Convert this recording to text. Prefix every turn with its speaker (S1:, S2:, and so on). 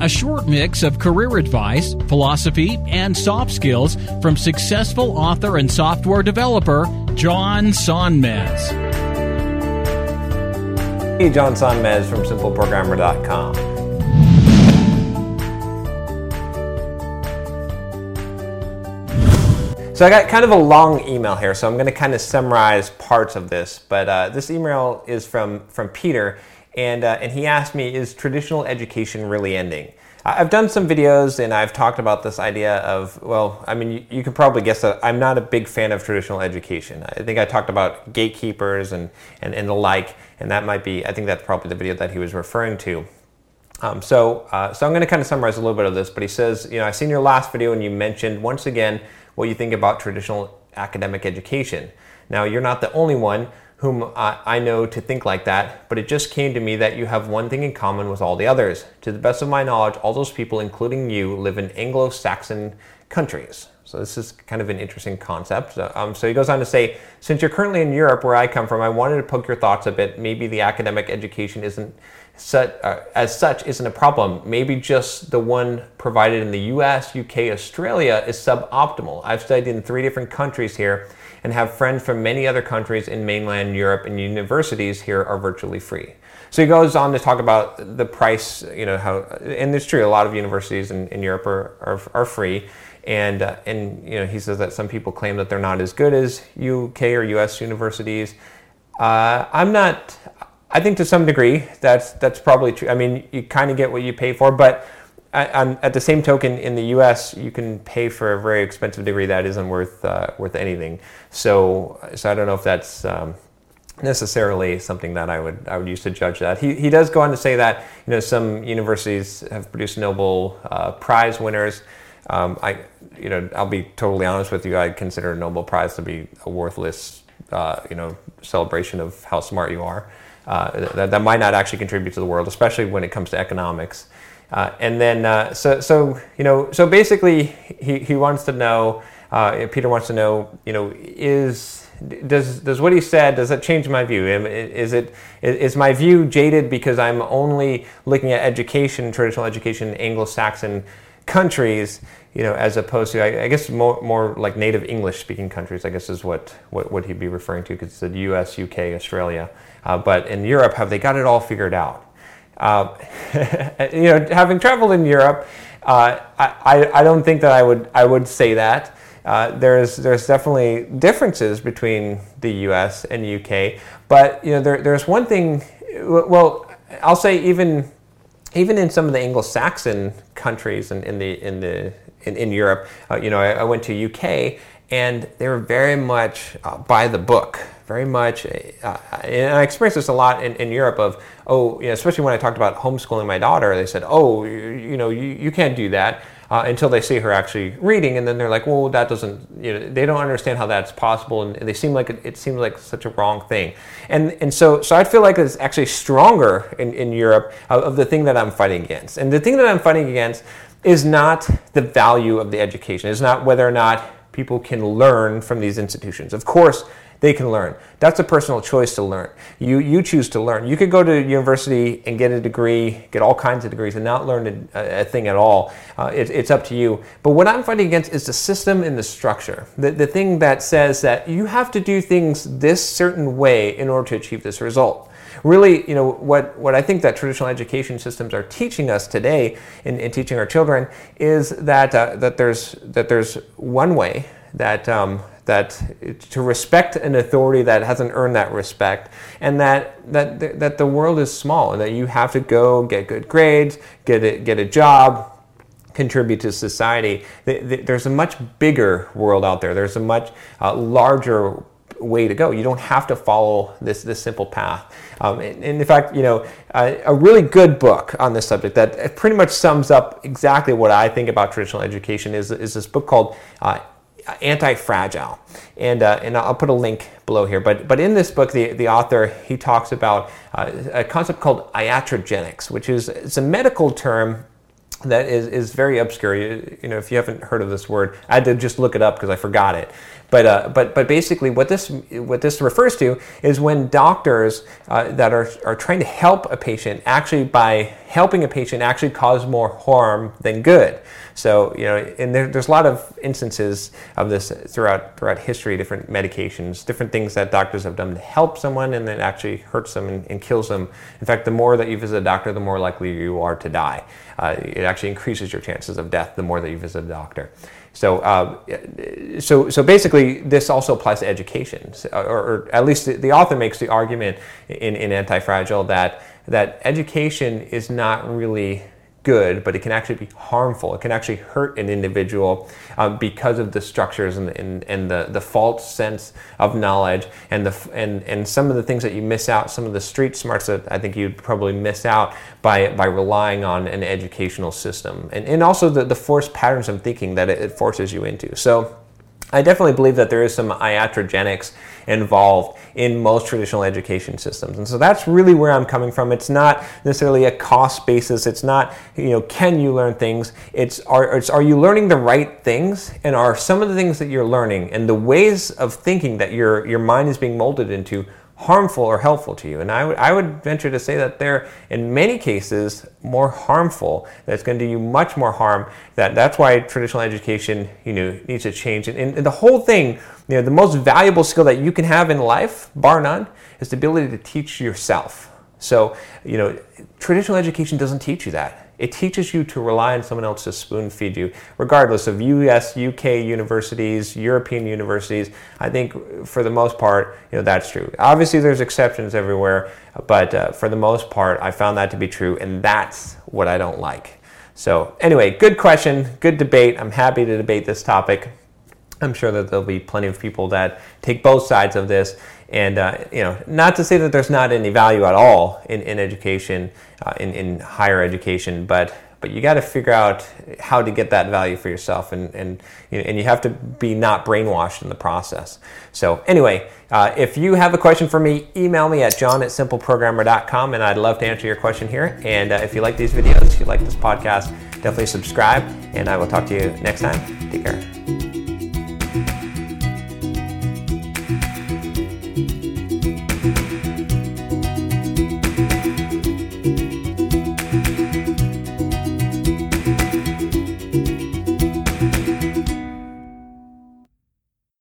S1: a short mix of career advice, philosophy, and soft skills from successful author and software developer John Sonmez.
S2: Hey, John Sonmez from SimpleProgrammer.com. So I got kind of a long email here, so I'm going to kind of summarize parts of this. But uh, this email is from from Peter, and uh, and he asked me, "Is traditional education really ending?" I've done some videos and I've talked about this idea of well, I mean, you, you can probably guess that I'm not a big fan of traditional education. I think I talked about gatekeepers and and, and the like, and that might be I think that's probably the video that he was referring to. Um, so, uh, so I'm going to kind of summarize a little bit of this, but he says, you know, I've seen your last video and you mentioned once again what you think about traditional academic education. Now, you're not the only one whom I, I know to think like that, but it just came to me that you have one thing in common with all the others. To the best of my knowledge, all those people, including you, live in Anglo-Saxon countries. So this is kind of an interesting concept. Um, so he goes on to say, since you're currently in Europe, where I come from, I wanted to poke your thoughts a bit. Maybe the academic education isn't such, uh, as such isn't a problem. Maybe just the one provided in the U.S., UK, Australia is suboptimal. I've studied in three different countries here and have friends from many other countries in mainland Europe, and universities here are virtually free. So he goes on to talk about the price, you know, how, and it's true, a lot of universities in, in Europe are, are, are free. And, uh, and, you know, he says that some people claim that they're not as good as UK or US universities. Uh, I'm not, I think to some degree that's, that's probably true. I mean, you kind of get what you pay for, but at, at the same token, in the U.S., you can pay for a very expensive degree that isn't worth uh, worth anything. So, so I don't know if that's um, necessarily something that I would I would use to judge that. He, he does go on to say that you know some universities have produced Nobel uh, Prize winners. Um, I you know I'll be totally honest with you. I consider a Nobel Prize to be a worthless uh, you know celebration of how smart you are. Uh, that, that might not actually contribute to the world, especially when it comes to economics. Uh, and then, uh, so, so, you know, so basically he, he wants to know, uh, Peter wants to know, you know, is, does, does what he said, does that change my view? Is it, is my view jaded because I'm only looking at education, traditional education Anglo-Saxon countries, you know, as opposed to, I, I guess, more, more like native English speaking countries, I guess is what, what, what he'd be referring to because it's the US, UK, Australia. Uh, but in Europe, have they got it all figured out? Uh, you know, having traveled in Europe, uh, I, I don't think that I would I would say that. Uh, there's there's definitely differences between the U.S. and UK, but you know there, there's one thing. Well, I'll say even even in some of the Anglo-Saxon countries in, in the in the in, in Europe, uh, you know, I, I, went to UK and they were very much uh, by the book very much, uh, and I experienced this a lot in, in Europe. Of oh, you know, especially when I talked about homeschooling my daughter, they said, oh, you, you know, you, you can't do that uh, until they see her actually reading, and then they're like, well, that doesn't, you know, they don't understand how that's possible, and they seem like it, it seems like such a wrong thing, and and so so I feel like it's actually stronger in in Europe of, of the thing that I'm fighting against, and the thing that I'm fighting against is not the value of the education, is not whether or not people can learn from these institutions. Of course they can learn. That's a personal choice to learn. You, you choose to learn. You could go to university and get a degree, get all kinds of degrees, and not learn a, a thing at all. Uh, it, it's up to you. But what I'm fighting against is the system and the structure. The, the thing that says that you have to do things this certain way in order to achieve this result really, you know, what, what I think that traditional education systems are teaching us today in, in teaching our children is that, uh, that, there's, that there's one way that, um, that to respect an authority that hasn't earned that respect, and that that that the world is small, and that you have to go get good grades, get a, get a job, contribute to society. There's a much bigger world out there. There's a much uh, larger way to go. You don't have to follow this this simple path. Um, and, and, in fact, you know, uh, a really good book on this subject that pretty much sums up exactly what I think about traditional education is is this book called. Uh, Anti-Fragile, and uh, and I'll put a link below here. But but in this book, the, the author he talks about uh, a concept called iatrogenics, which is it's a medical term that is, is very obscure. You, you, know, if you haven't heard of this word, I had to just look it up because I forgot it. But, uh, but, but basically, what this, what this refers to is when doctors uh, that are, are trying to help a patient actually, by helping a patient, actually cause more harm than good. So, you know, and there, there's a lot of instances of this throughout, throughout history, different medications, different things that doctors have done to help someone and then actually hurts them and, and kills them. In fact, the more that you visit a doctor, the more likely you are to die. Uh, it actually increases your chances of death the more that you visit a doctor. So, uh, so, so basically, this also applies to education, or, or at least the, the, author makes the argument in, in Anti-Fragile that that education is not really good, but it can actually be harmful. It can actually hurt an individual um, because of the structures and, and, and the, the false sense of knowledge and, the, and, and some of the things that you miss out, some of the street smarts that I think you'd probably miss out by, by relying on an educational system. And, and also the, the forced patterns of thinking that it, it forces you into. So I definitely believe that there is some iatrogenics involved in most traditional education systems. And so that's really where I'm coming from. It's not necessarily a cost basis. It's not, you know, can you learn things? It's are, it's are you learning the right things? And are some of the things that you're learning and the ways of thinking that your, your mind is being molded into harmful or helpful to you. And I would, I would venture to say that they're, in many cases, more harmful. That's going to do you much more harm. That, that's why traditional education, you know, needs to change. And, and the whole thing, you know, the most valuable skill that you can have in life, bar none, is the ability to teach yourself. So, you know, traditional education doesn't teach you that. It teaches you to rely on someone else to spoon feed you, regardless of US, UK universities, European universities. I think for the most part, you know, that's true. Obviously, there's exceptions everywhere, but uh, for the most part, I found that to be true, and that's what I don't like. So, anyway, good question, good debate. I'm happy to debate this topic. I'm sure that there'll be plenty of people that take both sides of this. And, uh, you know, not to say that there's not any value at all in, in education, uh, in, in higher education, but, but you got to figure out how to get that value for yourself. And, and, you and you have to be not brainwashed in the process. So, anyway, uh, if you have a question for me, email me at john at simpleprogrammer.com and I'd love to answer your question here. And uh, if you like these videos, if you like this podcast, definitely subscribe. And I will talk to you next time. Take care.